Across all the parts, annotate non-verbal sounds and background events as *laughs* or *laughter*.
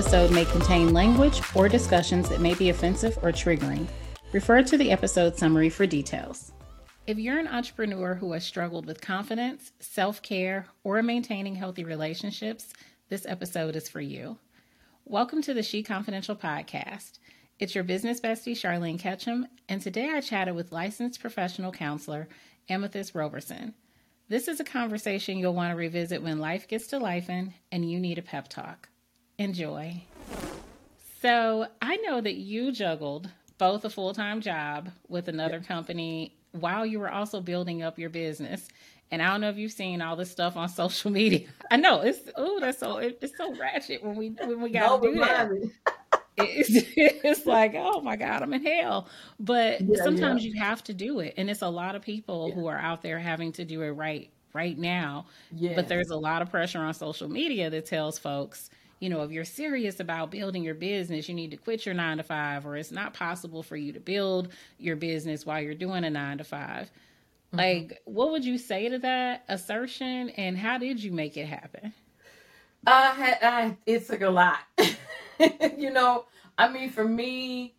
Episode may contain language or discussions that may be offensive or triggering. Refer to the episode summary for details. If you're an entrepreneur who has struggled with confidence, self care, or maintaining healthy relationships, this episode is for you. Welcome to the She Confidential podcast. It's your business bestie, Charlene Ketchum, and today I chatted with licensed professional counselor Amethyst Roberson. This is a conversation you'll want to revisit when life gets to lifing and you need a pep talk. Enjoy. So, I know that you juggled both a full time job with another company while you were also building up your business. And I don't know if you've seen all this stuff on *laughs* social media. I know it's oh, that's so it's so ratchet when we when we got to do that. *laughs* It's, it's like oh my god, I'm in hell. But yeah, sometimes yeah. you have to do it, and it's a lot of people yeah. who are out there having to do it right right now. Yeah. But there's a lot of pressure on social media that tells folks you know, if you're serious about building your business, you need to quit your nine to five, or it's not possible for you to build your business while you're doing a nine to 5 mm-hmm. Like, what would you say to that assertion, and how did you make it happen? I, I it took a lot. *laughs* you know, I mean, for me,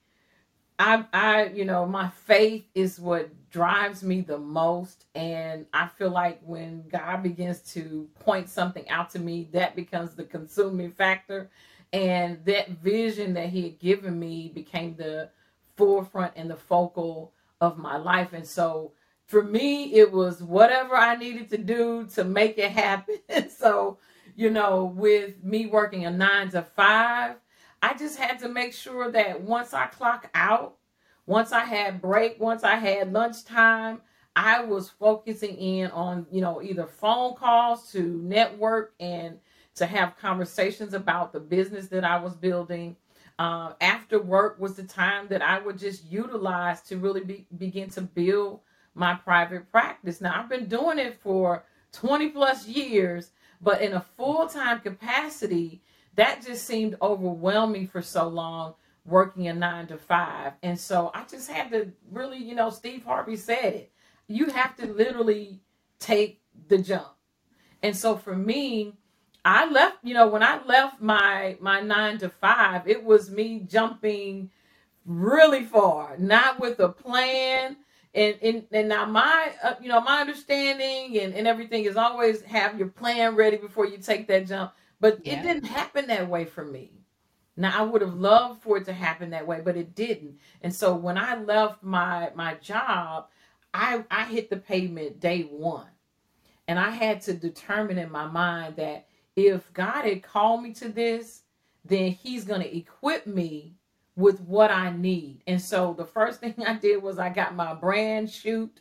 I, I, you know, my faith is what drives me the most. And I feel like when God begins to point something out to me, that becomes the consuming factor. And that vision that He had given me became the forefront and the focal of my life. And so for me, it was whatever I needed to do to make it happen. *laughs* so, you know, with me working a nine to five, I just had to make sure that once I clock out, once I had break, once I had lunchtime, I was focusing in on, you know, either phone calls to network and to have conversations about the business that I was building. Uh, after work was the time that I would just utilize to really be, begin to build my private practice. Now, I've been doing it for 20 plus years, but in a full time capacity, that just seemed overwhelming for so long working a nine to five. And so I just had to really, you know, Steve Harvey said it. You have to literally take the jump. And so for me, I left, you know, when I left my my 9 to 5, it was me jumping really far, not with a plan. And and, and now my uh, you know, my understanding and, and everything is always have your plan ready before you take that jump. But yeah. it didn't happen that way for me. Now I would have loved for it to happen that way, but it didn't. And so when I left my my job, I I hit the pavement day one. And I had to determine in my mind that if God had called me to this, then he's going to equip me with what I need. And so the first *laughs* thing I did was I got my brand shoot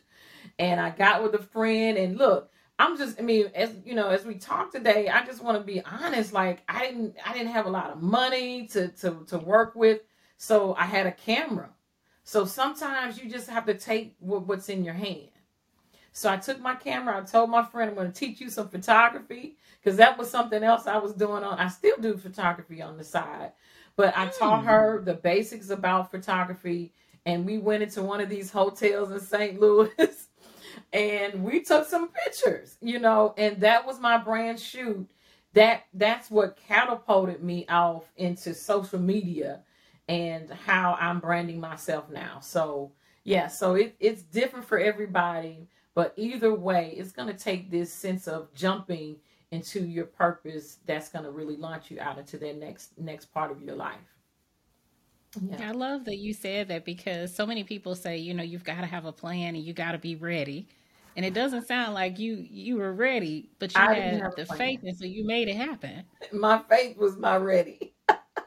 and I got with a friend and look, I'm just, I mean, as you know, as we talk today, I just want to be honest. Like I didn't, I didn't have a lot of money to to to work with, so I had a camera. So sometimes you just have to take what's in your hand. So I took my camera. I told my friend I'm going to teach you some photography because that was something else I was doing on. I still do photography on the side, but I mm. taught her hmm. the basics about photography. And we went into one of these hotels in St. Louis *laughs* and we took some pictures, you know, and that was my brand shoot. That that's what catapulted me off into social media and how I'm branding myself now. So yeah, so it, it's different for everybody, but either way, it's gonna take this sense of jumping into your purpose that's gonna really launch you out into that next next part of your life. Yeah. I love that you said that because so many people say, you know, you've got to have a plan and you got to be ready and it doesn't sound like you you were ready, but you I had the faith, and so you made it happen. *laughs* My faith was my ready.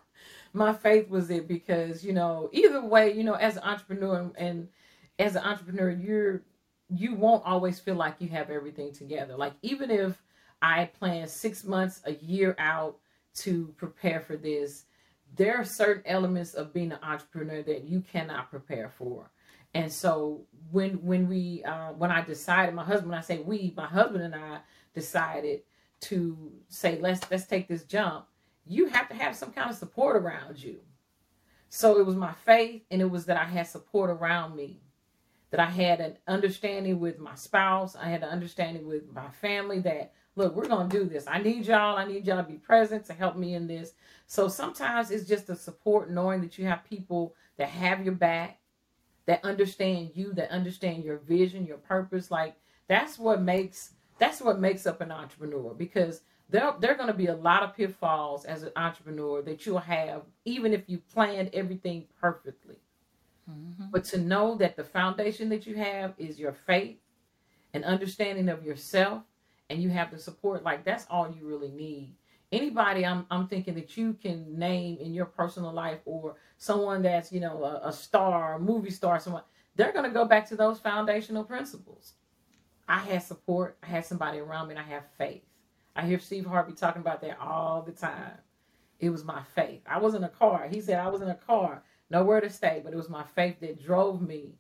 *laughs* my faith was it because you know either way, you know, as an entrepreneur and as an entrepreneur, you're you won't always feel like you have everything together. Like even if I plan six months, a year out to prepare for this, there are certain elements of being an entrepreneur that you cannot prepare for. And so when when we uh, when I decided, my husband, when I say we, my husband and I decided to say let's let's take this jump. You have to have some kind of support around you. So it was my faith, and it was that I had support around me, that I had an understanding with my spouse, I had an understanding with my family that look, we're gonna do this. I need y'all. I need y'all to be present to help me in this. So sometimes it's just the support, knowing that you have people that have your back, that understand you, that understand your vision, your purpose. Like that's what makes that's what makes up an entrepreneur because there there are going to be a lot of pitfalls as an entrepreneur that you'll have even if you planned everything perfectly. Mm-hmm. But to know that the foundation that you have is your faith and understanding of yourself and you have the support like that's all you really need. Anybody I'm, I'm thinking that you can name in your personal life or someone that's you know a, a star a movie star someone they're going to go back to those foundational principles. I had support. I had somebody around me and i have faith. I hear steve harvey talking about that all the time. It was my faith. I was in a car. He said i was in a car. Nowhere to stay but it was my faith that drove me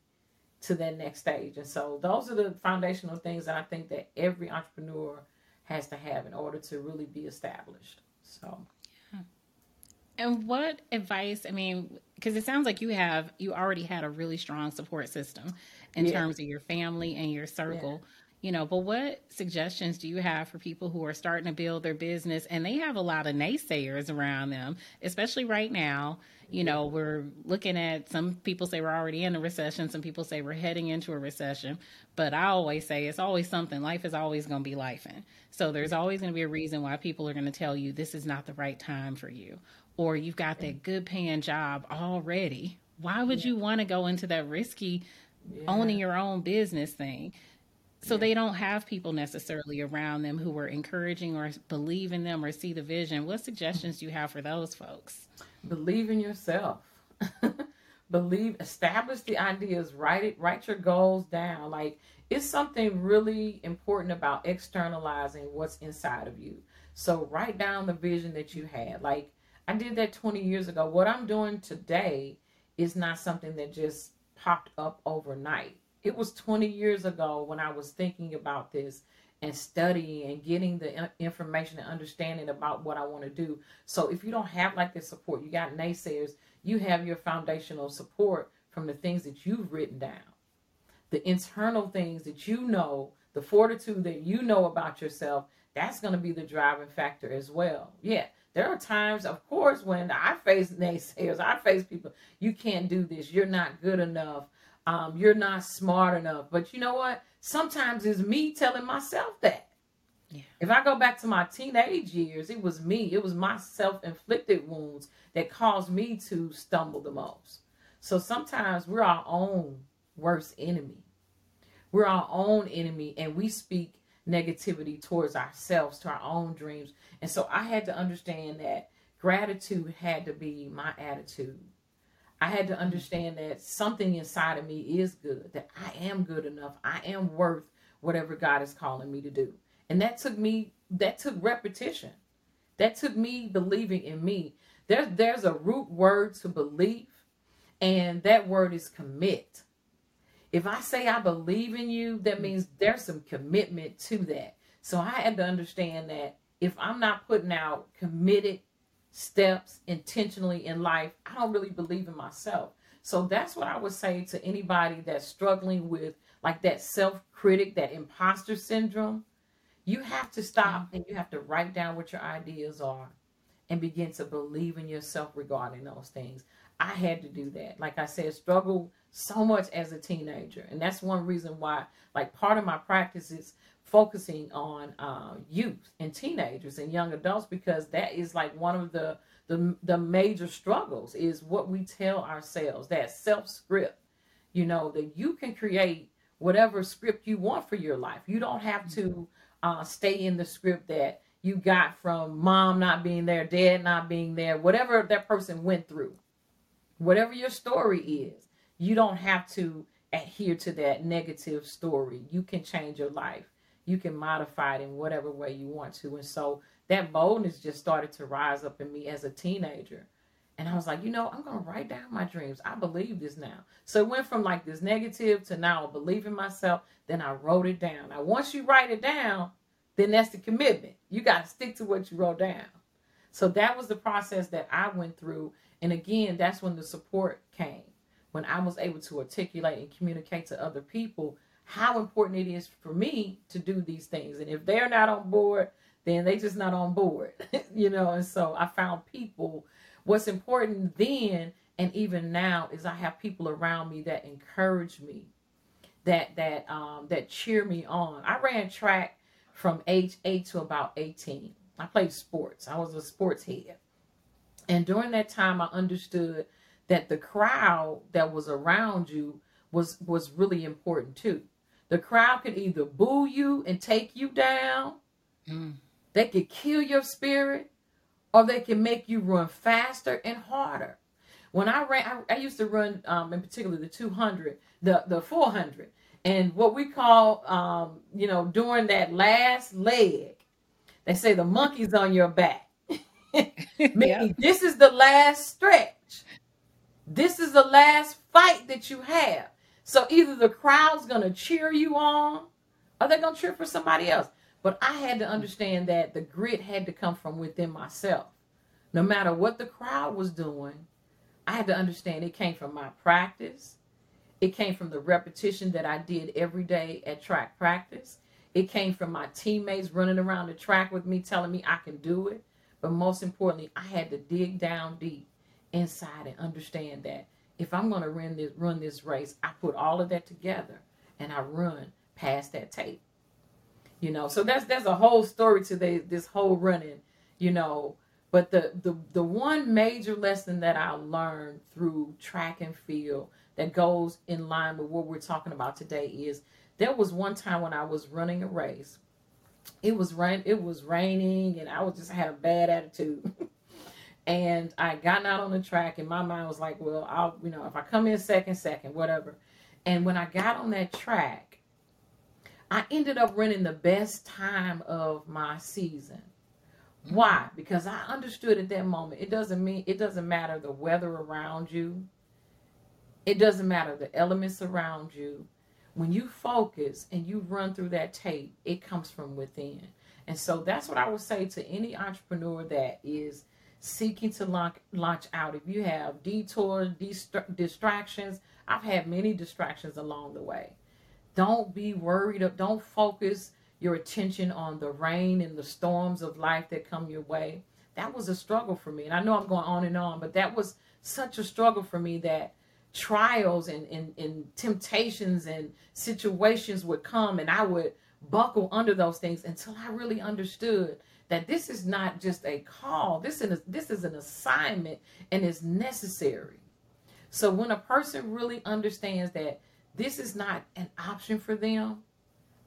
to that next stage. And so those are the foundational things that I think that every entrepreneur has to have in order to really be established. So yeah. and what advice, I mean, because it sounds like you have you already had a really strong support system in yeah. terms of your family and your circle. Yeah you know but what suggestions do you have for people who are starting to build their business? And they have a lot of naysayers around them especially right now. You know we're looking at some people say we're already in a recession some people say we're heading into a recession. But i always say it's always something. Life is always going to be life in so there's always going to be a reason why people are going to tell you this is not the right time for you. Or you've got that good paying job already. Why would you want to go into that risky yeah. owning your own business thing so they don't have people necessarily around them who are encouraging or believe in them or see the vision. What suggestions do you have for those folks? Believe in yourself. *laughs* believe establish the ideas, write it, write your goals down. Like it's something really important about externalizing what's inside of you. So write down the vision that you had. Like I did that 20 years ago. What I'm doing today is not something that just popped up overnight it was 20 years ago when I was thinking about this and studying and getting the information and understanding about what I want to do. So if you don't have like this support, you got naysayers, you have your foundational support from the things that you've written down, the internal things that you know, the fortitude that you know about yourself. That's going to be the driving factor as well. Yeah, there are times, of course, when I face *laughs* naysayers, I face people, you can't do this, you're not good enough, um, you're not smart enough. But you know what? Sometimes it's me telling myself that. Yeah. If I go back to my teenage years, it was me. It was my self-inflicted wounds that caused me to stumble the most. So sometimes we're our own worst enemy. We're our own enemy, and we speak negativity towards ourselves, to our own dreams. And so I had to understand that gratitude had to be my attitude. I had to understand that something inside of me is good, that I am good enough. I am worth whatever God is calling me to do. And that took me, that took repetition. That took me believing in me. There's there's a root word to believe, and that word is commit. If I say I believe in you, that means there's some commitment to that. So I had to understand that if I'm not putting out committed steps intentionally in life, I don't really believe in myself. So that's what I would say to anybody that's struggling with like that self critic, that imposter syndrome. You have to stop mm-hmm. and you have to write down what your ideas are and begin to believe in yourself regarding those things. I had to do that. Like I said, struggle so much as a teenager. And that's one reason why, like, part of my practice is focusing on uh, youth and teenagers and young adults because that is like one of the, the the major struggles is what we tell ourselves that self script you know that you can create whatever script you want for your life. You don't have to uh, stay in the script that you got from mom not being there dad not being there whatever that person went through. Whatever your story is you don't have to adhere to that negative story. You can change your life you can modify it in whatever way you want to. And so that boldness just started to rise up in me as a teenager. And I was like, you know, I'm going to write down my dreams. I believe this now. So it went from like this negative to now I believe in myself. Then I wrote it down. Now, once you write it down, then that's the commitment. You got to stick to what you wrote down. So that was the process that I went through. And again, that's when the support came. When I was able to articulate and communicate to other people how important it is for me to do these things. And if they're not on board, then they just not on board, *laughs* you know. And so I found people. What's important then and even now is I have people around me that encourage me, that that um, that cheer me on. I ran track from age eight to about eighteen. I played sports. I was a sports head, and during that time, I understood that the crowd that was around you was was really important too. The crowd can either boo you and take you down, mm. they can kill your spirit, or they can make you run faster and harder. When I ran, I, I used to run, um, in particular, the 200, the the 400, and what we call, um, you know, during that last leg, they say the monkey's on your back. *laughs* yeah. This is the last stretch. This is the last fight that you have. So either the crowd's going to cheer you on or they're going to cheer for somebody else. But I had to understand that the grit had to come from within myself. No matter what the crowd was doing, I had to understand it came from my practice. It came from the repetition that I did every day at track practice. It came from my teammates running around the track with me telling me I can do it. But most importantly, I had to dig down deep inside and understand that if I'm going to run this run this race, I put all of that together and I run past that tape. You know, so that's that's a whole story to the, this whole running. You know, but the the the one major lesson that I learned through track and field that goes in line with what we're talking about today is there was one time when I was running a race. It was rain. It was raining, and I was just had a bad attitude. *laughs* And I got out on the track, and my mind was like, well, I'll, you know, if I come in second, second, whatever. And when I got on that track, I ended up running the best time of my season. Why? Because I understood at that moment it doesn't mean it doesn't matter the weather around you. It doesn't matter the elements around you. When you focus and you run through that tape, it comes from within. And so that's what I would say to any entrepreneur that is seeking to launch, launch out. If you have detours, distractions, I've had many distractions along the way. Don't be worried. of, Don't focus your attention on the rain and the storms of life that come your way. That was a struggle for me. And I know I'm going on and on, but that was such a struggle for me that trials and, and, and temptations and situations would come and I would buckle under those things until I really understood that this is not just a call. This is this is an assignment and is necessary. So when a person really understands that this is not an option for them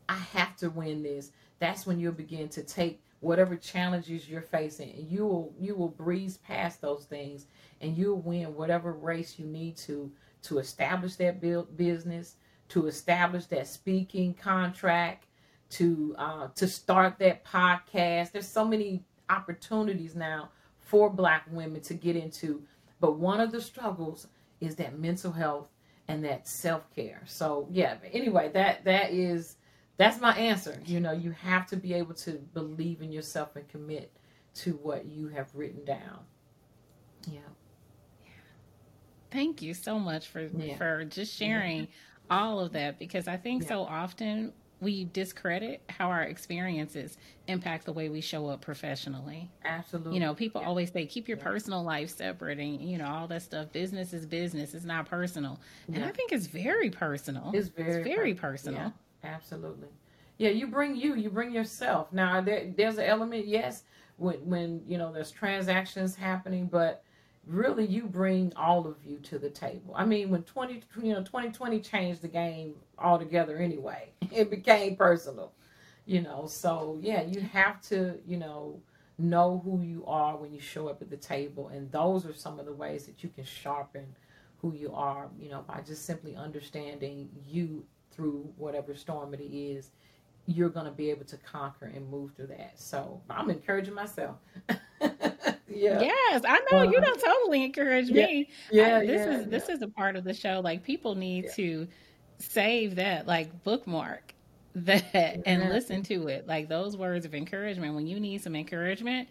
i have to win this. That's when you'll begin to take whatever challenges you're facing and you will you will breeze past those things and you'll win whatever race you need to to establish that business to establish that speaking contract to uh, to start that podcast. There's so many opportunities now for Black women to get into, but one of the struggles is that mental health and that self care. So yeah. Anyway, that that is that's my answer. You know, you have to be able to believe in yourself and commit to what you have written down. Yeah. Thank you so much for yeah. for just sharing yeah. all of that because I think yeah. so often we discredit how our experiences impact the way we show up professionally. Absolutely. You know, people yeah. always say keep your yeah. personal life separate and you know all that stuff. Business is business. It's not personal. And I think it's very personal. It's very it's very personal. Absolutely. Yeah, you bring you, you bring yourself. Now there, there's an element, yes, when when you know there's transactions happening, but really you bring all of you to the table. I mean, when 20 you know 2020 changed the game altogether anyway. *laughs* It became personal. You know, so yeah, you have to, you know, know who you are when you show up at the table and those are some of the ways that you can sharpen who you are, you know, by just simply understanding you through whatever storm it is you're going to be able to conquer and move through that. So I'm encouraging myself. *laughs* yeah. Yes, I know uh, you don't totally encourage me. Yeah, I, this yeah, is yeah. this is a part of the show. Like people need yeah. to save that, like bookmark that, *laughs* and listen to it. Like those words of encouragement. When you need some encouragement,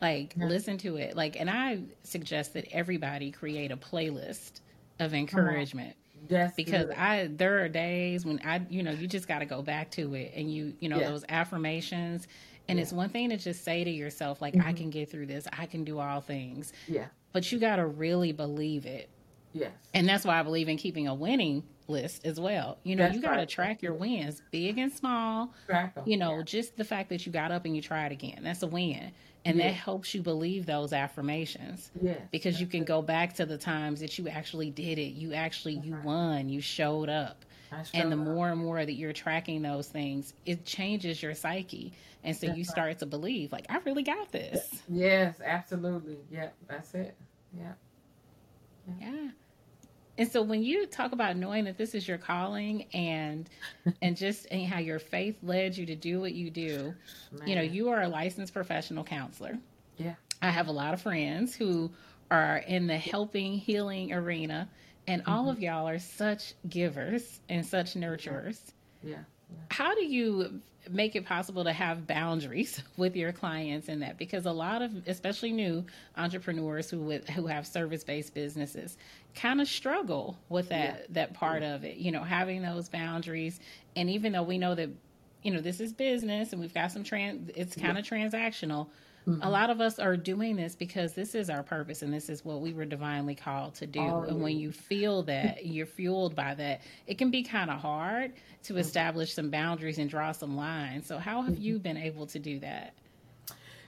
like listen to it. Like, and I suggest that everybody create a playlist of encouragement That's because good. I there are days when I you know you just got to go back to it and you you know Yeah. those affirmations and it's one thing to just say to yourself like Mm-hmm. I can get through this I can do all things Yeah. but you got to really believe it Yes. and that's why I believe in keeping a winning list as well you know That's you got to right. track your wins big and small Track 'em. you know Yeah. just the fact that you got up and you tried again that's a win and Yeah. that helps you believe those affirmations Yes. because you can go back to the times that you actually did it you actually you won you showed up and the more and more that you're tracking those things it changes your psyche and so you start to believe like i really got this Yes, absolutely. Yeah, that's it. Yeah. yeah and so when you talk about knowing that this is your calling and *laughs* and just and how your faith led you to do what you do you know you are a licensed professional counselor Yeah. I have a lot of friends who are in the helping healing arena, and all mm-hmm. of y'all are such givers and such nurturers. Yeah. How do you make it possible to have boundaries *laughs* with your clients in that? Because a lot of, especially new entrepreneurs who with, who have service based businesses, kind of struggle with that that part of it. You know, having those boundaries, and even though we know that, you know, this is business and we've got some trans, it's kind of transactional. A mm-hmm. lot of us are doing this because this is our purpose and this is what we were divinely called to do. Oh, and when you feel that, you're fueled by that, it can be kind of hard to mm-hmm. establish some boundaries and draw some lines. So, how have you mm-hmm. been able to do that?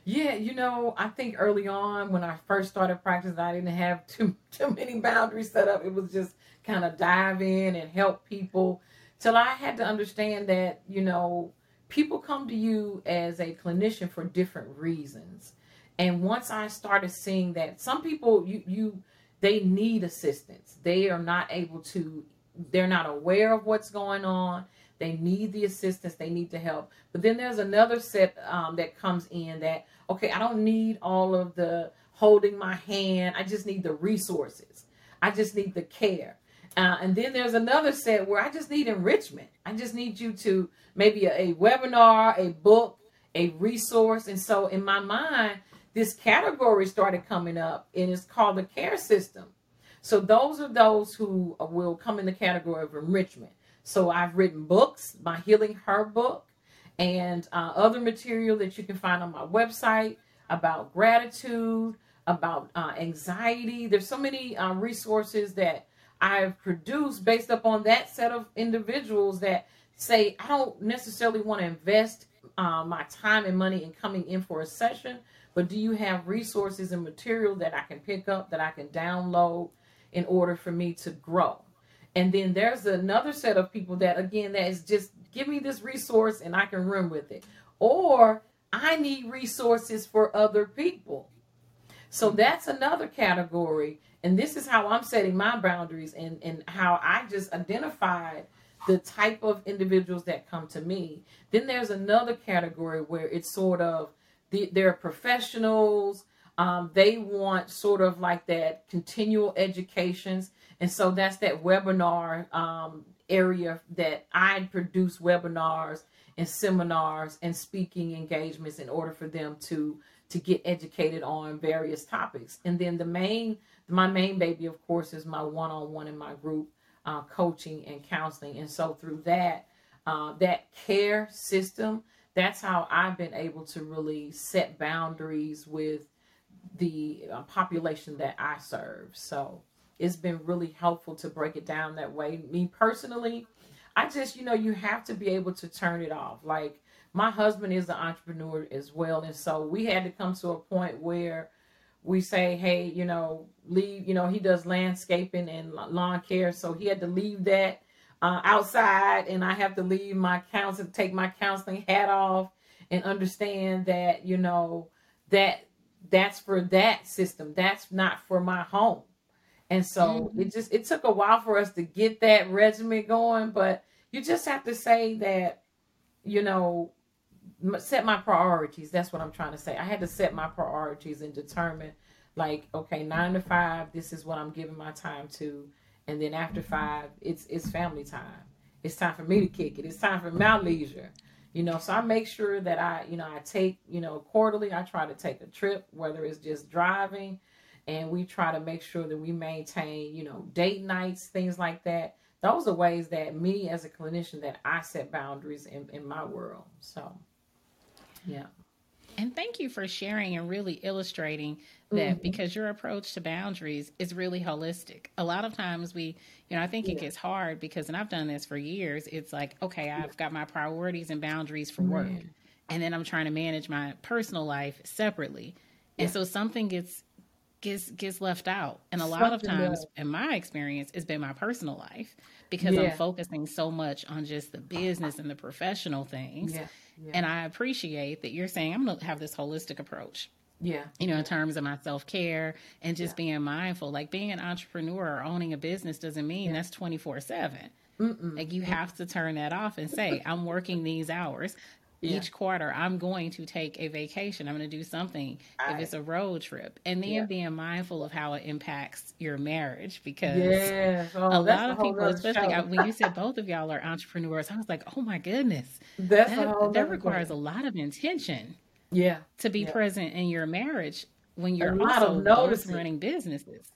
Yeah, you know, I think early on when I first started practicing, I didn't have *laughs* too too many boundaries set up. It was just kind of dive in and help people till I had to understand that, you know, people come to you as a clinician for different reasons. And once I started seeing that some people you you they need assistance. They are not able to they're not aware of what's going on. They need the assistance. They need the help. But then there's another set um, that comes in that okay, I don't need all of the holding my hand. I just need the resources. I just need the care. Uh, and then there's another set where I just need enrichment. I just need you to maybe a, a webinar, a book, a resource. And so in my mind, this category started coming up and it's called the care system. So those are those who will come in the category of enrichment. So I've written books, my Healing Her book, and uh, other material that you can find on my website about gratitude, about uh, anxiety. There's so many uh, resources that I've produced based upon that set of individuals that say, I don't necessarily want to invest uh, my time and money in coming in for a session, but do you have resources and material that I can pick up, that I can download in order for me to grow? And then there's another set of people that, again, that is just give me this resource and I can run with it. Or I need resources for other people. So that's another category. And this is how I'm setting my boundaries and, and how I just identified the type of individuals that come to me. Then there's another category where it's sort of the, they're professionals. Um, they want sort of like that continual educations. And so that's that webinar um, area that I produce webinars and seminars and speaking engagements in order for them to to get educated on various topics. And then the main my main baby, of course, is my one-on-one in my group uh, coaching and counseling. And so through that, uh, that care system, that's how I've been able to really set boundaries with the uh, population that I serve. So it's been really helpful to break it down that way. Me personally, I just, you know, you have to be able to turn it off. Like my husband is an entrepreneur as well. And so we had to come to a point where we say, hey, you know, leave, you know, he does landscaping and lawn care. So he had to leave that uh, outside and I have to leave my counsel, take my counseling hat off and understand that, you know, that that's for that system. That's not for my home. And so Mhm. it just it took a while for us to get that regimen going, but you just have to say that, you know, set my priorities. That's what I'm trying to say. I had to set my priorities and determine, like, okay, nine to five, this is what I'm giving my time to, and then after five, it's it's family time. It's time for me to kick it. It's time for my leisure. You know, so I make sure that I, you know, I take, you know, quarterly. I try to take a trip, whether it's just driving, and we try to make sure that we maintain, you know, date nights, things like that, those are ways that me as a clinician that I set boundaries in, in my world. So yeah. And thank you for sharing and really illustrating that mm-hmm. because your approach to boundaries is really holistic. A lot of times we, you know, I think yeah. it gets hard because, and I've done this for years, it's like, okay, I've got my priorities and boundaries for work. Mm-hmm. And then I'm trying to manage my personal life separately. And so something gets gets gets left out. And a lot of times in my experience it's been my personal life because yeah. I'm focusing so much on just the business and the professional things. Yeah. Yeah. And I appreciate that you're saying I'm going to have this holistic approach. Yeah. You know, in terms of my self care and just being mindful. Like being an entrepreneur or owning a business doesn't mean that's 24 7. Like you have to turn that off and say, I'm working these hours. Yeah. Each quarter, I'm going to take a vacation. I'm going to do something if it's a road trip. And then yeah. being mindful of how it impacts your marriage because yes. oh, a lot of people, especially I, when you said *laughs* both of y'all are entrepreneurs, I was like, oh my goodness. That's that, that requires a lot of intention. Yeah. To be yeah. present in your marriage when you're also both running businesses.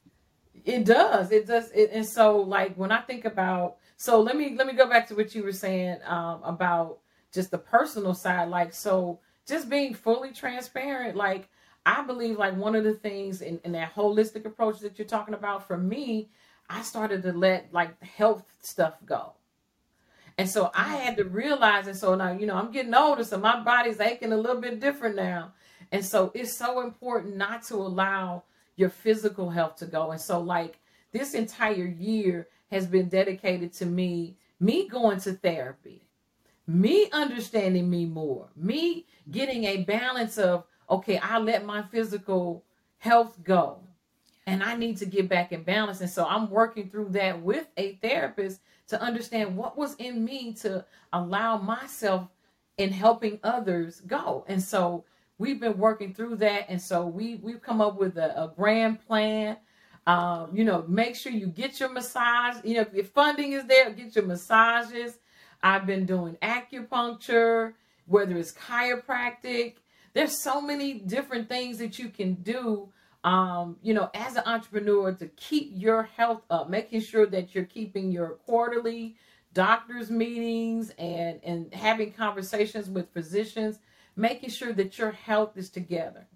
It does. It does. It, and so, like when I think about, so let me let me go back to what you were saying um, about just the personal side. Like, so just being fully transparent. Like, I believe like one of the things in, in that holistic approach that you're talking about for me, I started to let like health stuff go. And so I mm-hmm. had to realize, and so now, you know, I'm getting older, so my body's aching a little bit different now. And so it's so important not to allow your physical health to go. And so, like, this entire year has been dedicated to me, me going to therapy, me understanding me more, me getting a balance of, okay, I let my physical health go and I need to get back in balance. And so I'm working through that with a therapist to understand what was in me to allow myself in helping others go. And so we've been working through that. And so we we've come up with a, a grand plan. Um, you know, make sure you get your massage. You know, if funding is there, get your massages. I've been doing acupuncture, whether it's chiropractic. There's so many different things that you can do um, you know, as an entrepreneur to keep your health up, making sure that you're keeping your quarterly doctors meetings and and having conversations with physicians, making sure that your health is together.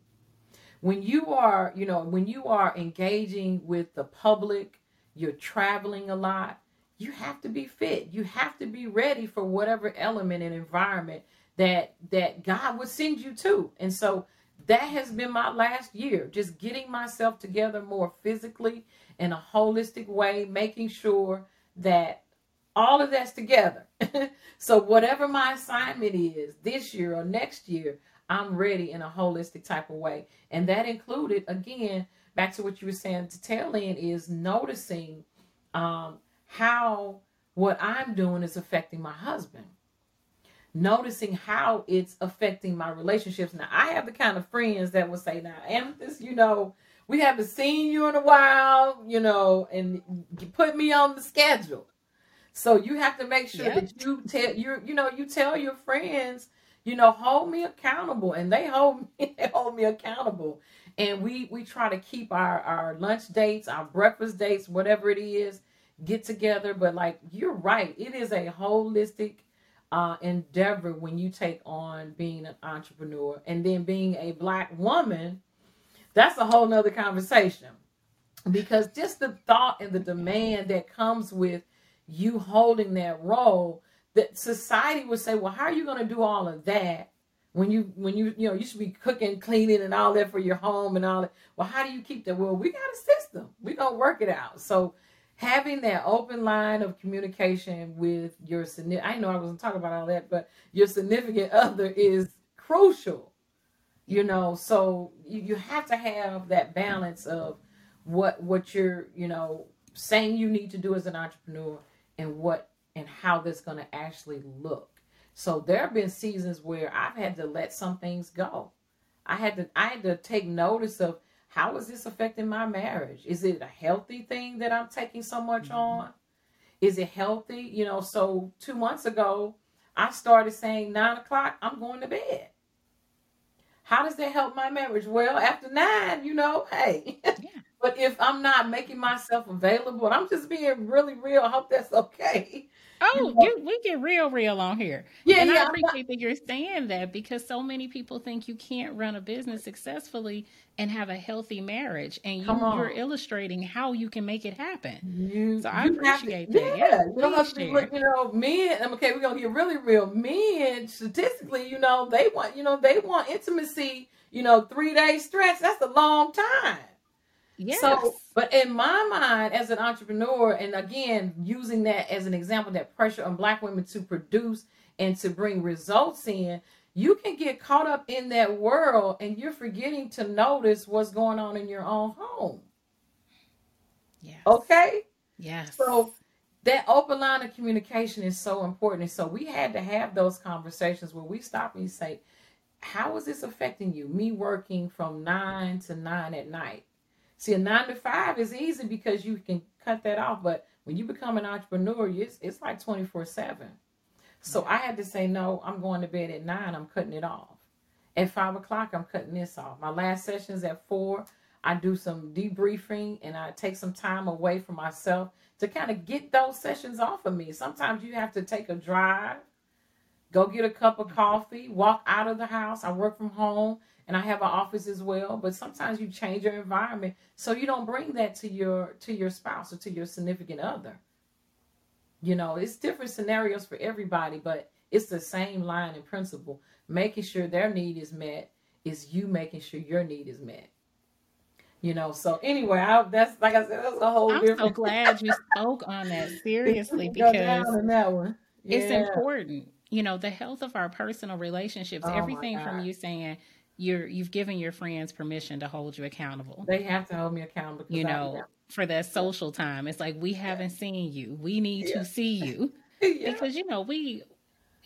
When you are, you know, when you are engaging with the public, you're traveling a lot, you have to be fit. You have to be ready for whatever element and environment that that God would send you to. And so that has been my last year, just getting myself together more physically in a holistic way, making sure that all of that's together. *laughs* so, whatever my assignment is this year or next year, I'm ready in a holistic type of way. And that included, again, back to what you were saying to tail end, is noticing um, how what I'm doing is affecting my husband noticing how it's affecting my relationships. Now, I have the kind of friends that will say, Now, Amethyst, you know, we haven't seen you in a while, you know, and you put me on the schedule. So you have to make sure that you tell you you know you tell your friends you know hold me accountable and they hold *laughs* me they hold me accountable and we we try to keep our our lunch dates our breakfast dates whatever it is get together but like you're right. It is a holistic uh, endeavor when you take on being an entrepreneur and then being a black woman. That's a whole nother conversation. Because just the thought and the demand that comes with you holding that role that society would say well how are you going to do all of that when you when you you know you should be cooking cleaning and all that for your home and all that? Well how do you keep that? Well we got a system. We gonna work it out. So having that open line of communication with your significant I know I wasn't talking about all that, but your significant other is crucial. You know, so you, you have to have that balance of what what you're, you know, saying you need to do as an entrepreneur and what and how that's going to actually look. So there have been seasons where I've had to let some things go. I had to I had to take notice of how is this affecting my marriage? Is it a healthy thing that I'm taking so much mm-hmm. on? Is it healthy? You know, so two months ago, I started saying nine o'clock, I'm going to bed. How does that help my marriage? Well, after nine, you know, *laughs* hey, yeah. but if I'm not making myself available, and I'm just being really real, I hope that's okay. Oh, you we get real, real on here. Yeah, and yeah. I appreciate that you're saying that because so many people think you can't run a business successfully and have a healthy marriage, and you, are illustrating how you can make it happen. You, so I appreciate to, that. Yeah, yeah you know, men. Okay, we're gonna get really real. Men, statistically, you know, they want, you know, they want intimacy. You know, three day stretch. That's a long time. Yes. So, but in my mind, as an entrepreneur, and again, using that as an example, that pressure on Black women to produce and to bring results in, you can get caught up in that world and you're forgetting to notice what's going on in your own home. Yeah. Okay? Yes. So, that open line of communication is so important. And so, we had to have those conversations where we stop and say, How is this affecting you? Me working from nine to nine at night See, a nine to five is easy because you can cut that off. But when you become an entrepreneur, it's, it's like 24 7. So I had to say, no, I'm going to bed at nine. I'm cutting it off. At five o'clock, I'm cutting this off. My last session's at four. I do some debriefing and I take some time away from myself to kind of get those sessions off of me. Sometimes you have to take a drive, go get a cup of coffee, walk out of the house. I work from home and I have an office as well. But sometimes you change your environment so you don't bring that to your to your spouse or to your significant other. You know, it's different scenarios for everybody, but it's the same line and principle. Making sure their need is met is you making sure your need is met. You know, so anyway, I, that's like I said, that's a whole. I'm different... so glad you *laughs* spoke on that seriously because that. Yeah. it's important. You know, the health of our personal relationships, oh everything from you saying you're you've given your friends permission to hold you accountable. They have to hold me accountable. You know, for that social time. It's like we haven't seen you. We need yeah. to see you. *laughs* yeah. Because you know, we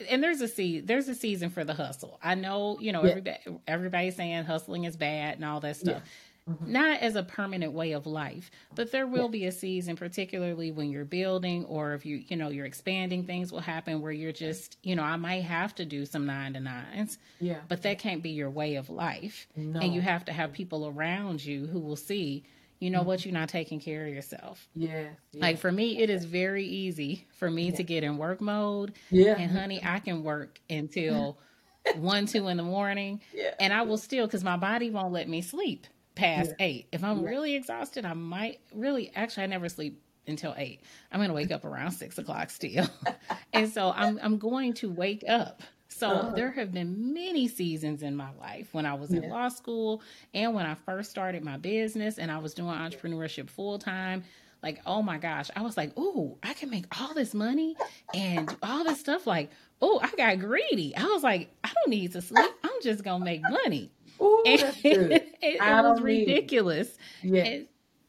and there's a see there's a season for the hustle. I know, you know, everybody everybody's saying hustling is bad and all that stuff mm-hmm. not as a permanent way of life, but there will yeah. be a season, particularly when you're building or if you, you know, you're expanding, things will happen where you're just, you know, I might have to do some nine to nines. Yeah. But that can't be your way of life. No. And you have to have people around you who will see, you know mm-hmm. what, you're not taking care of yourself. Yeah, yeah. Like for me, it is very easy for me yeah. to get in work mode. Yeah. And honey, I can work until *laughs* one, two in the morning. Yeah. And I will still, because my body won't let me sleep past yeah. eight. If I'm yeah. really exhausted, I might really actually I never sleep until eight. I'm gonna wake up around six o'clock still. *laughs* and so I'm I'm going to wake up. So uh-huh. there have been many seasons in my life when I was in yeah. law school and when I first started my business and I was doing entrepreneurship full time. Like, oh my gosh, I was like, oh, I can make all this money and all this stuff. Like, oh, I got greedy. I was like, I don't need to sleep. I'm just gonna make money. Ooh, *laughs* it, it was ridiculous. Yeah. And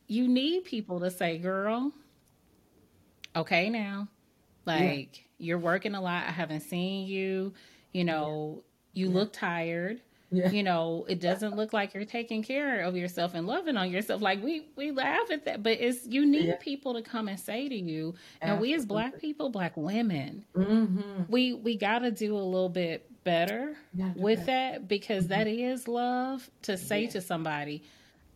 you need people to say, girl, okay now. Like yeah. you're working a lot. I haven't seen you. You know, yeah. you yeah. look tired. You know, it doesn't look like you're taking care of yourself and loving on yourself. Like we we laugh at that, but it's you need people to come and say to you. And we as black people, black women, mm-hmm. we we got to do a little bit better with that because mm-hmm. that is love to say yeah. to somebody,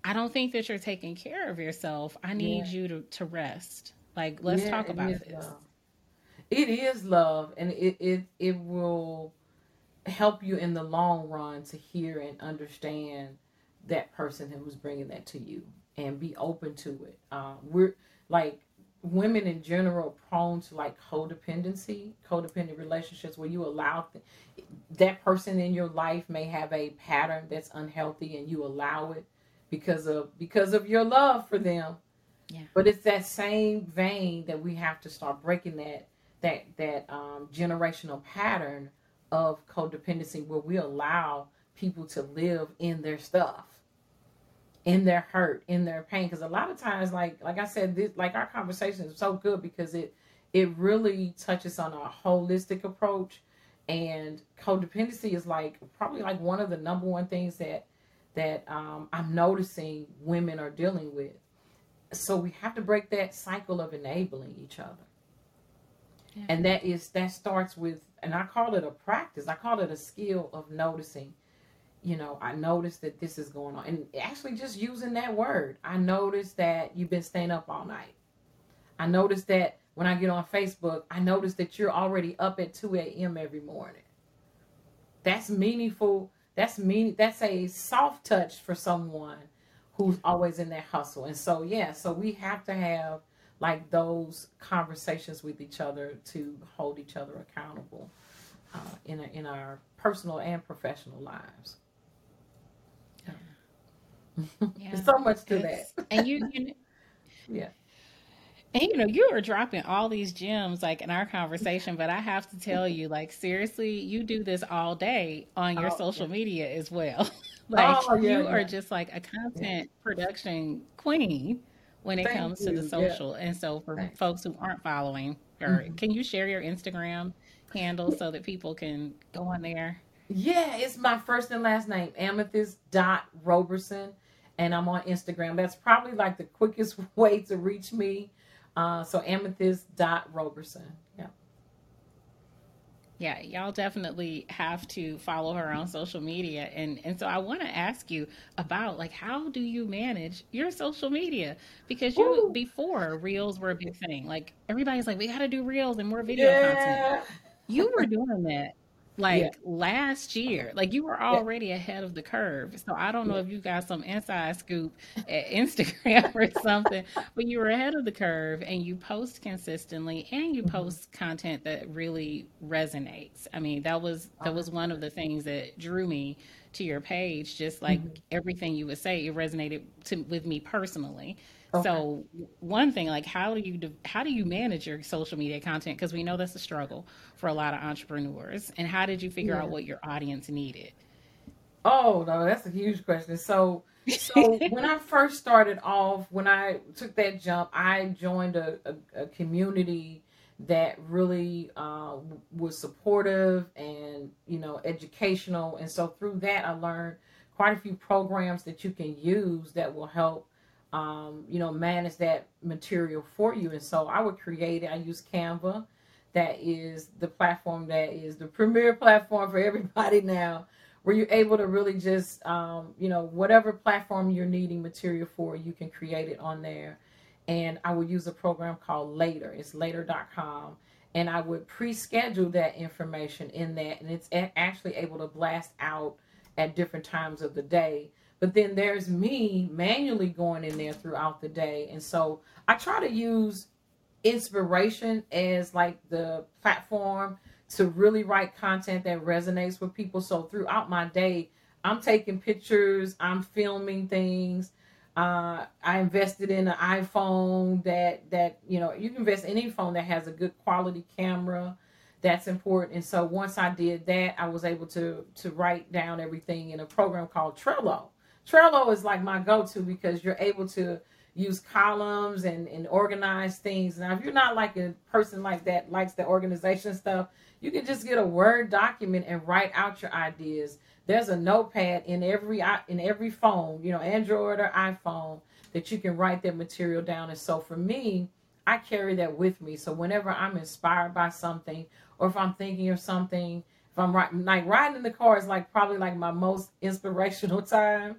I don't think that you're taking care of yourself. I need yeah. you to, to rest. Like, let's yeah, talk about this. Love. It is love, and it, it it will help you in the long run to hear and understand that person who's bringing that to you and be open to it. Uh, we're like women in general prone to like codependency, codependent relationships where you allow th- that person in your life may have a pattern that's unhealthy and you allow it because of because of your love for them. Yeah. But it's that same vein that we have to start breaking that that that um, generational pattern of codependency where we allow people to live in their stuff in their hurt in their pain because a lot of times like like i said this like our conversation is so good because it it really touches on a holistic approach and codependency is like probably like one of the number one things that that um, i'm noticing women are dealing with. So we have to break that cycle of enabling each other. Yeah. and that is that starts with and i call it a practice. I call it a skill of noticing you know, I noticed that this is going on. And actually, just using that word, I noticed that you've been staying up all night. I noticed that when I get on Facebook, I notice that you're already up at 2 a.m. every morning. That's meaningful. That's mean that's a soft touch for someone who's always in that hustle. And so yeah, so we have to have like those conversations with each other to hold each other accountable uh, in a, in our personal and professional lives. Yeah. so much to it's, that. And you, you *laughs* yeah. And you know, you are dropping all these gems like in our conversation, but I have to tell you, like, seriously, you do this all day on your oh, social yeah. media as well. *laughs* like, oh, yeah, you yeah. are just like a content production queen when it Thank comes you. to the social. And so, for Thanks. folks who aren't following her, mm-hmm. can you share your Instagram handle so that people can go on there? Yeah, it's my first and last name, Amethyst dot Roberson, and I'm on Instagram. That's probably like the quickest *laughs* way to reach me. Uh, so amethyst dot Roberson. Yeah. Yeah, y'all definitely have to follow her on social media. And and so I want to ask you about like how do you manage your social media? Because you Ooh. before reels were a big thing. Like everybody's like, we gotta do reels and more video yeah. content. You were *laughs* doing that like yeah. last year. Like you were already yeah. ahead of the curve. So I don't know if you got some inside scoop *laughs* at Instagram or something, but you were ahead of the curve and you post consistently and you mm-hmm. post content that really resonates. I mean, that was that was one of the things that drew me to your page just like mm-hmm. everything you would say it resonated to, with me personally Okay. So one thing, like how do you how do you manage your social media content? Because we know that's a struggle for a lot of entrepreneurs. And how did you figure yeah. out what your audience needed? Oh no, that's a huge question. So so *laughs* when I first started off, when I took that jump, I joined a, a, a community that really uh, was supportive and you know educational, and so through that I learned quite a few programs that you can use that will help um, you know, manage that material for you. And so I would create it. I use Canva. That is the platform that is the premier *laughs* platform for everybody now, where you're able to really just, um, you know, whatever platform you're needing material for, you can create it on there. And I would use a program called Later. It's later.com. And I would pre schedule that information in that. And it's actually able to blast out at different times of the day but then there's me manually going in there throughout the day. And so I try to use inspiration as like the platform to really write content that resonates with people. So throughout my day, I'm taking pictures, I'm filming things. Uh, I invested in an iPhone that that you know you can invest in any phone that has a good quality camera. That's important. And so once I did that, I was able to to write down everything in a program called Trello. Trello is like my go-to because you're able to use columns and, and organize things. Now, if you're not like a person like that, likes the organization stuff, you can just get a Word document and write out your ideas. There's a notepad in every in every phone, you know, Android or iPhone, that you can write that material down. And so for me, I carry that with me. So whenever I'm inspired by something, or if I'm thinking of something if I'm riding, like riding in the car is like probably like my most inspirational *laughs* time.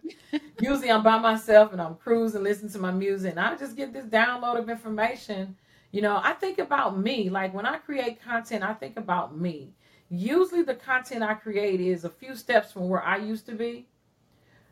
Usually I'm by myself and I'm cruising, listening to my music, and I just get this download of information. You know, I think about me. Like when I create content, I think about me. Usually the content I create is a few steps from where I used to be.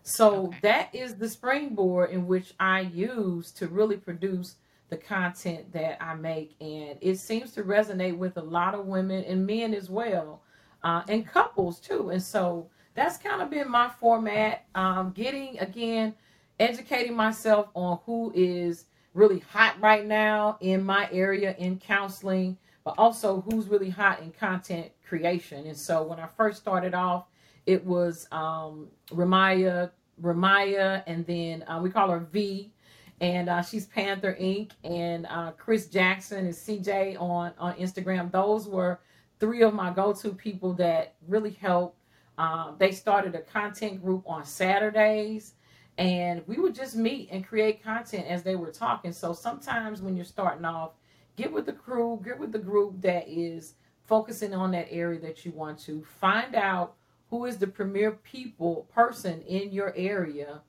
So okay. that is the springboard in which I use to really produce the content that I make. And it seems to resonate with a lot of women and men as well uh, and couples too. And so that's kind of been my format. Um, getting again, educating myself on who is really hot right now in my area in counseling, but also who's really hot in content creation. And so when I first started off, it was um, Ramaya, Ramaya, and then uh, we call her V, and uh, she's Panther Inc. And uh, Chris Jackson is CJ on on Instagram. Those were three of my go-to people that really helped. Um, they started a content group on Saturdays, and we would just meet and create content as they were talking. So sometimes when you're starting off, get with the crew, get with the group that is focusing on that area that you want to find out who is the premier people person in your area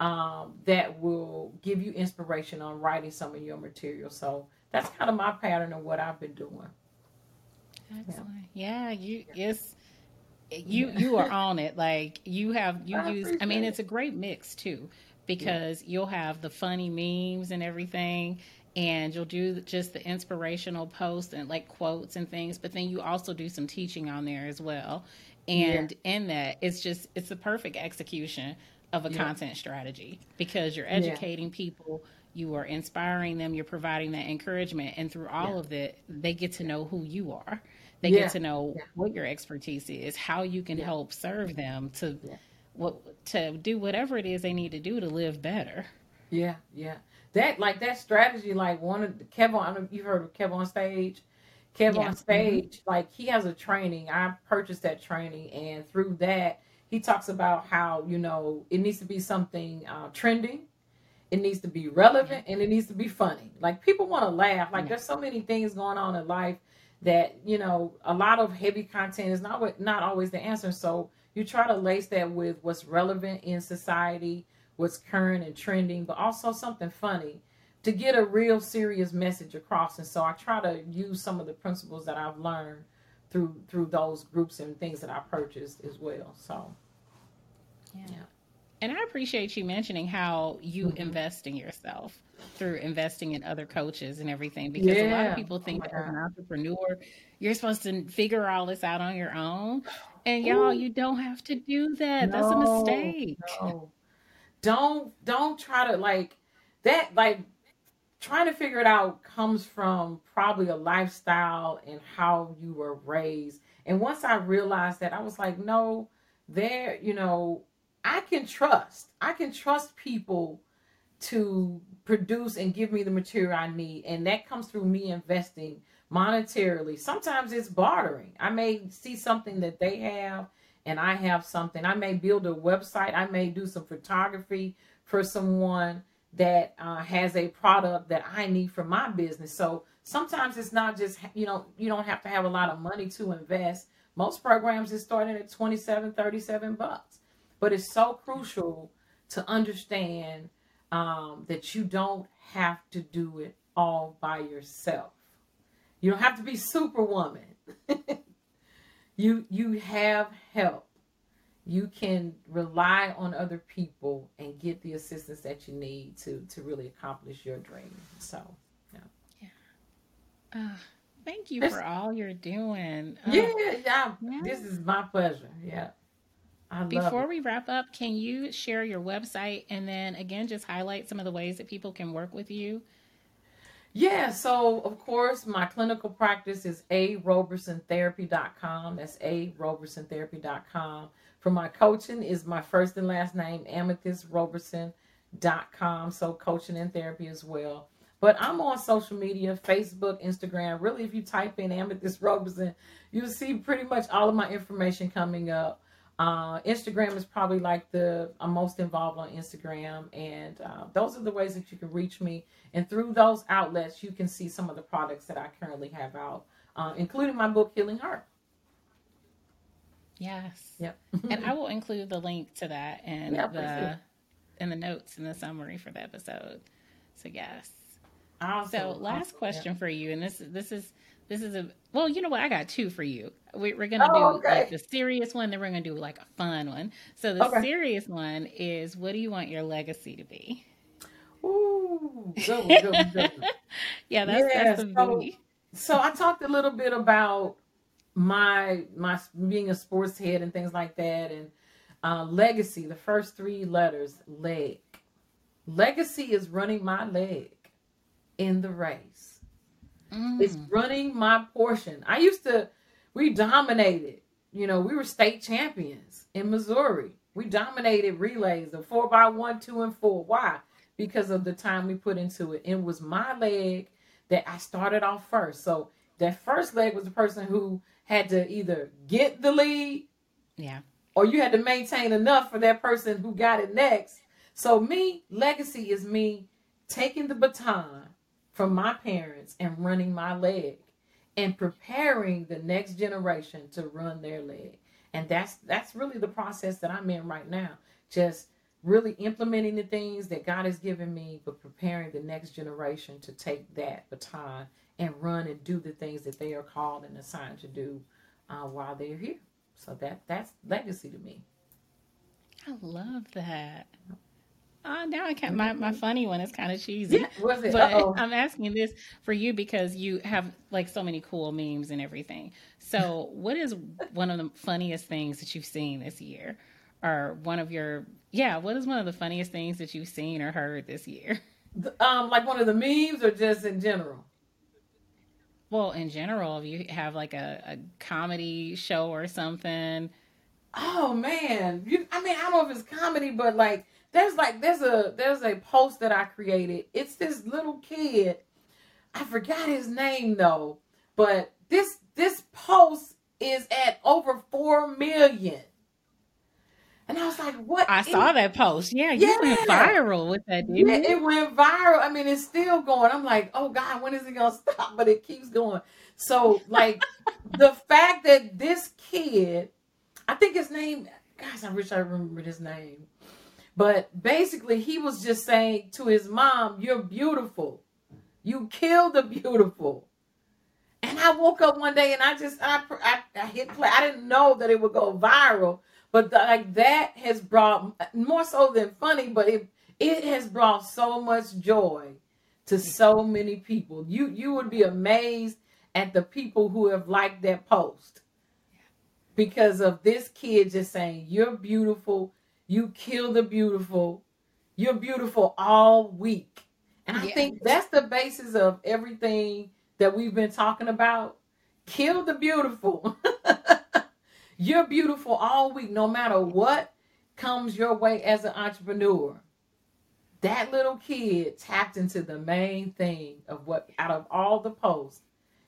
um, that will give you inspiration on writing some of your material. So that's kind of my pattern of what I've been doing. Excellent. Yeah, you it's you you are *laughs* on it. Like you have you I use. I mean, it's a great mix too Yeah. because you'll have the funny memes and everything, and you'll do just the inspirational posts and like quotes and things. But then you also do some teaching on there as well. Yeah. And in that, it's just it's the perfect execution of a Yeah. content strategy because you're Yeah. educating people. You are inspiring them, you're providing that encouragement, and through all Yeah. of it, they get to know who you are they Yeah. get to know Yeah. what your expertise is, how you can Yeah. help serve them to Yeah. what to do whatever it is they need to do to live better. Yeah, yeah. That like that strategy, like one of the Kev on I know you've heard of Kev on stage. Kev Yeah. on Mhm. stage, like he has a training. I purchased that training, and through that, he talks about how you know it needs to be something uh, trending, it needs to be relevant, and it needs to be funny. Like people want to laugh. Like Yeah. there's so many things going on in life that you know a lot of heavy content is not what not always the answer. So you try to lace that with what's relevant in society, what's current and trending, but also something funny to get a real serious message across. And so I try to use some of the principles that I've learned through through those groups and things that I purchased as well. So Yeah. Yeah. And I appreciate you mentioning how you Mhm. invest in yourself through investing in other coaches and everything because a lot of people Oh think my that as an entrepreneur, you're supposed to figure all this out on your own. And y'all, Ooh, you don't have to do that. That's a mistake. no. Don't don't try to like that like trying to figure it out comes from probably a lifestyle and how you were raised. And once I realized that, I was like, no, there, you know, I can trust. I can trust people to produce and give me the material I need. And that comes through me investing monetarily. Sometimes it's bartering. I may see something that they have and I have something. I may build a website. I may do some photography for someone that uh, has a product that I need for my business. So sometimes it's not just, you know, you don't have to have a lot of money to invest. Most programs is starting at 27, 37 bucks. But it's so crucial to understand um, that you don't have to do it all by yourself. You don't have to be *laughs* superwoman. *laughs* you you have help. You can rely on other people and get the assistance that you need to to really accomplish your dream. So yeah. Uh, thank you for all you're doing. Uh, yeah, yeah, yeah. this is my pleasure. Yeah, I love Before it. we wrap up, can you share your website and then again just highlight some of the ways that people can work with you? Yeah, so of course, my clinical practice is arobersontherapy.com. That's arobersontherapy.com. For my coaching is my first and last name, amethyst.roberson.com. So coaching and therapy as well. But I'm on social media, Facebook, Instagram. Really, if you type in Amethyst Roberson, you'll see pretty much all of my information coming up. Uh, Instagram is probably like the I'm most involved on Instagram, and uh, those are the ways that you can reach me. And through those outlets, you can see some of the products that I currently have out, uh, including my book, Healing Heart. Yes. Yep. And I *laughs* will include the link to that in Yeah, the in the notes in the summary for the episode. So yes. Awesome. So last question for you, and this this is this is a well, you know what? I got two for you. We, we're gonna Oh, do okay. like the serious one, then we're gonna do like a fun one. So the Okay. serious one is, what do you want your legacy to be? Ooh, good one, good one, good one. *laughs* Yeah, that's Yeah, that's the so- so I talked a little bit about my my being a sports head and things like that, and uh, legacy. The first three letters, leg. Legacy is running my leg in the race. It's Mm. running my portion. I used to, we dominated. You know, we were state champions in Missouri. We dominated relays, the four by one, two, and four. Why? Because of the time we put into it. It was my leg that I started off first. So that first leg was the person who had to either get the lead Yeah. or you had to maintain enough for that person who got it next. So me, legacy is me taking the baton from my parents and running my leg and preparing the next generation to run their leg. And that's that's really the process that I'm in right now. Just really implementing the things that God has given me, but preparing the next generation to take that baton and run and do the things that they are called and assigned to do uh, while they're here. So that that's legacy to me. I love that. Uh, now I can't. My, my funny one is kind of cheesy. Yeah, was it? But Uh-oh. I'm asking this for you because you have like so many cool memes and everything. So, *laughs* what is one of the funniest things that you've seen this year? Or one of your, yeah, what is one of the funniest things that you've seen or heard this year? *laughs* Um, like one of the memes or just in general? Well, in general, if you have like a, a comedy show or something. Oh man, you, I mean, I don't know if it's comedy, but like, there's like there's a there's a post that I created. It's this little kid. I forgot his name though, but this this post is at over four million. And I was like, "What?" I is- saw that post. Yeah, you went Yeah. viral with that, didn't Yeah, it went viral. I mean, it's still going. I'm like, oh God, when is it gonna stop? *laughs* But it keeps going. So, like, *laughs* the fact that this kid, I think his name, gosh, I wish I remembered his name. But basically, he was just saying to his mom, "You're beautiful. You kill the beautiful." And I woke up one day and I just I I, I hit play. I didn't know that it would go viral, but the, like that has brought more so than funny, but it it has brought so much joy to so many people. You you would be amazed at the people who have liked that post because of this kid just saying you're beautiful, you kill the beautiful, you're beautiful all week. And I Yeah. think that's the basis of everything that we've been talking about. Kill the beautiful. *laughs* you're beautiful all week, no matter what comes your way as an entrepreneur. That little kid tapped into the main thing of what, out of all the posts,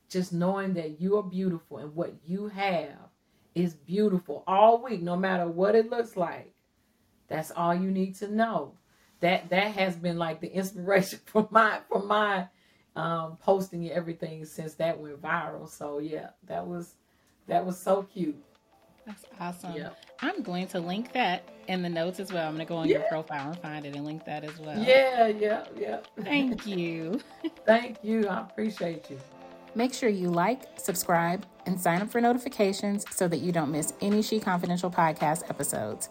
just knowing that you are beautiful and what you have is beautiful all week, no matter what it looks like. That's all you need to know. That that has been like the inspiration *laughs* for my for my um, posting and everything since that went viral. So yeah, that was that was so cute. That's awesome. Yeah. I'm going to link that in the notes as well. I'm going to go on your profile and find it and link that as well. Yeah, yeah, yeah. Thank *laughs* you. Thank you. I appreciate you. Make sure you like, subscribe, and sign up for notifications so that you don't miss any She Confidential podcast episodes.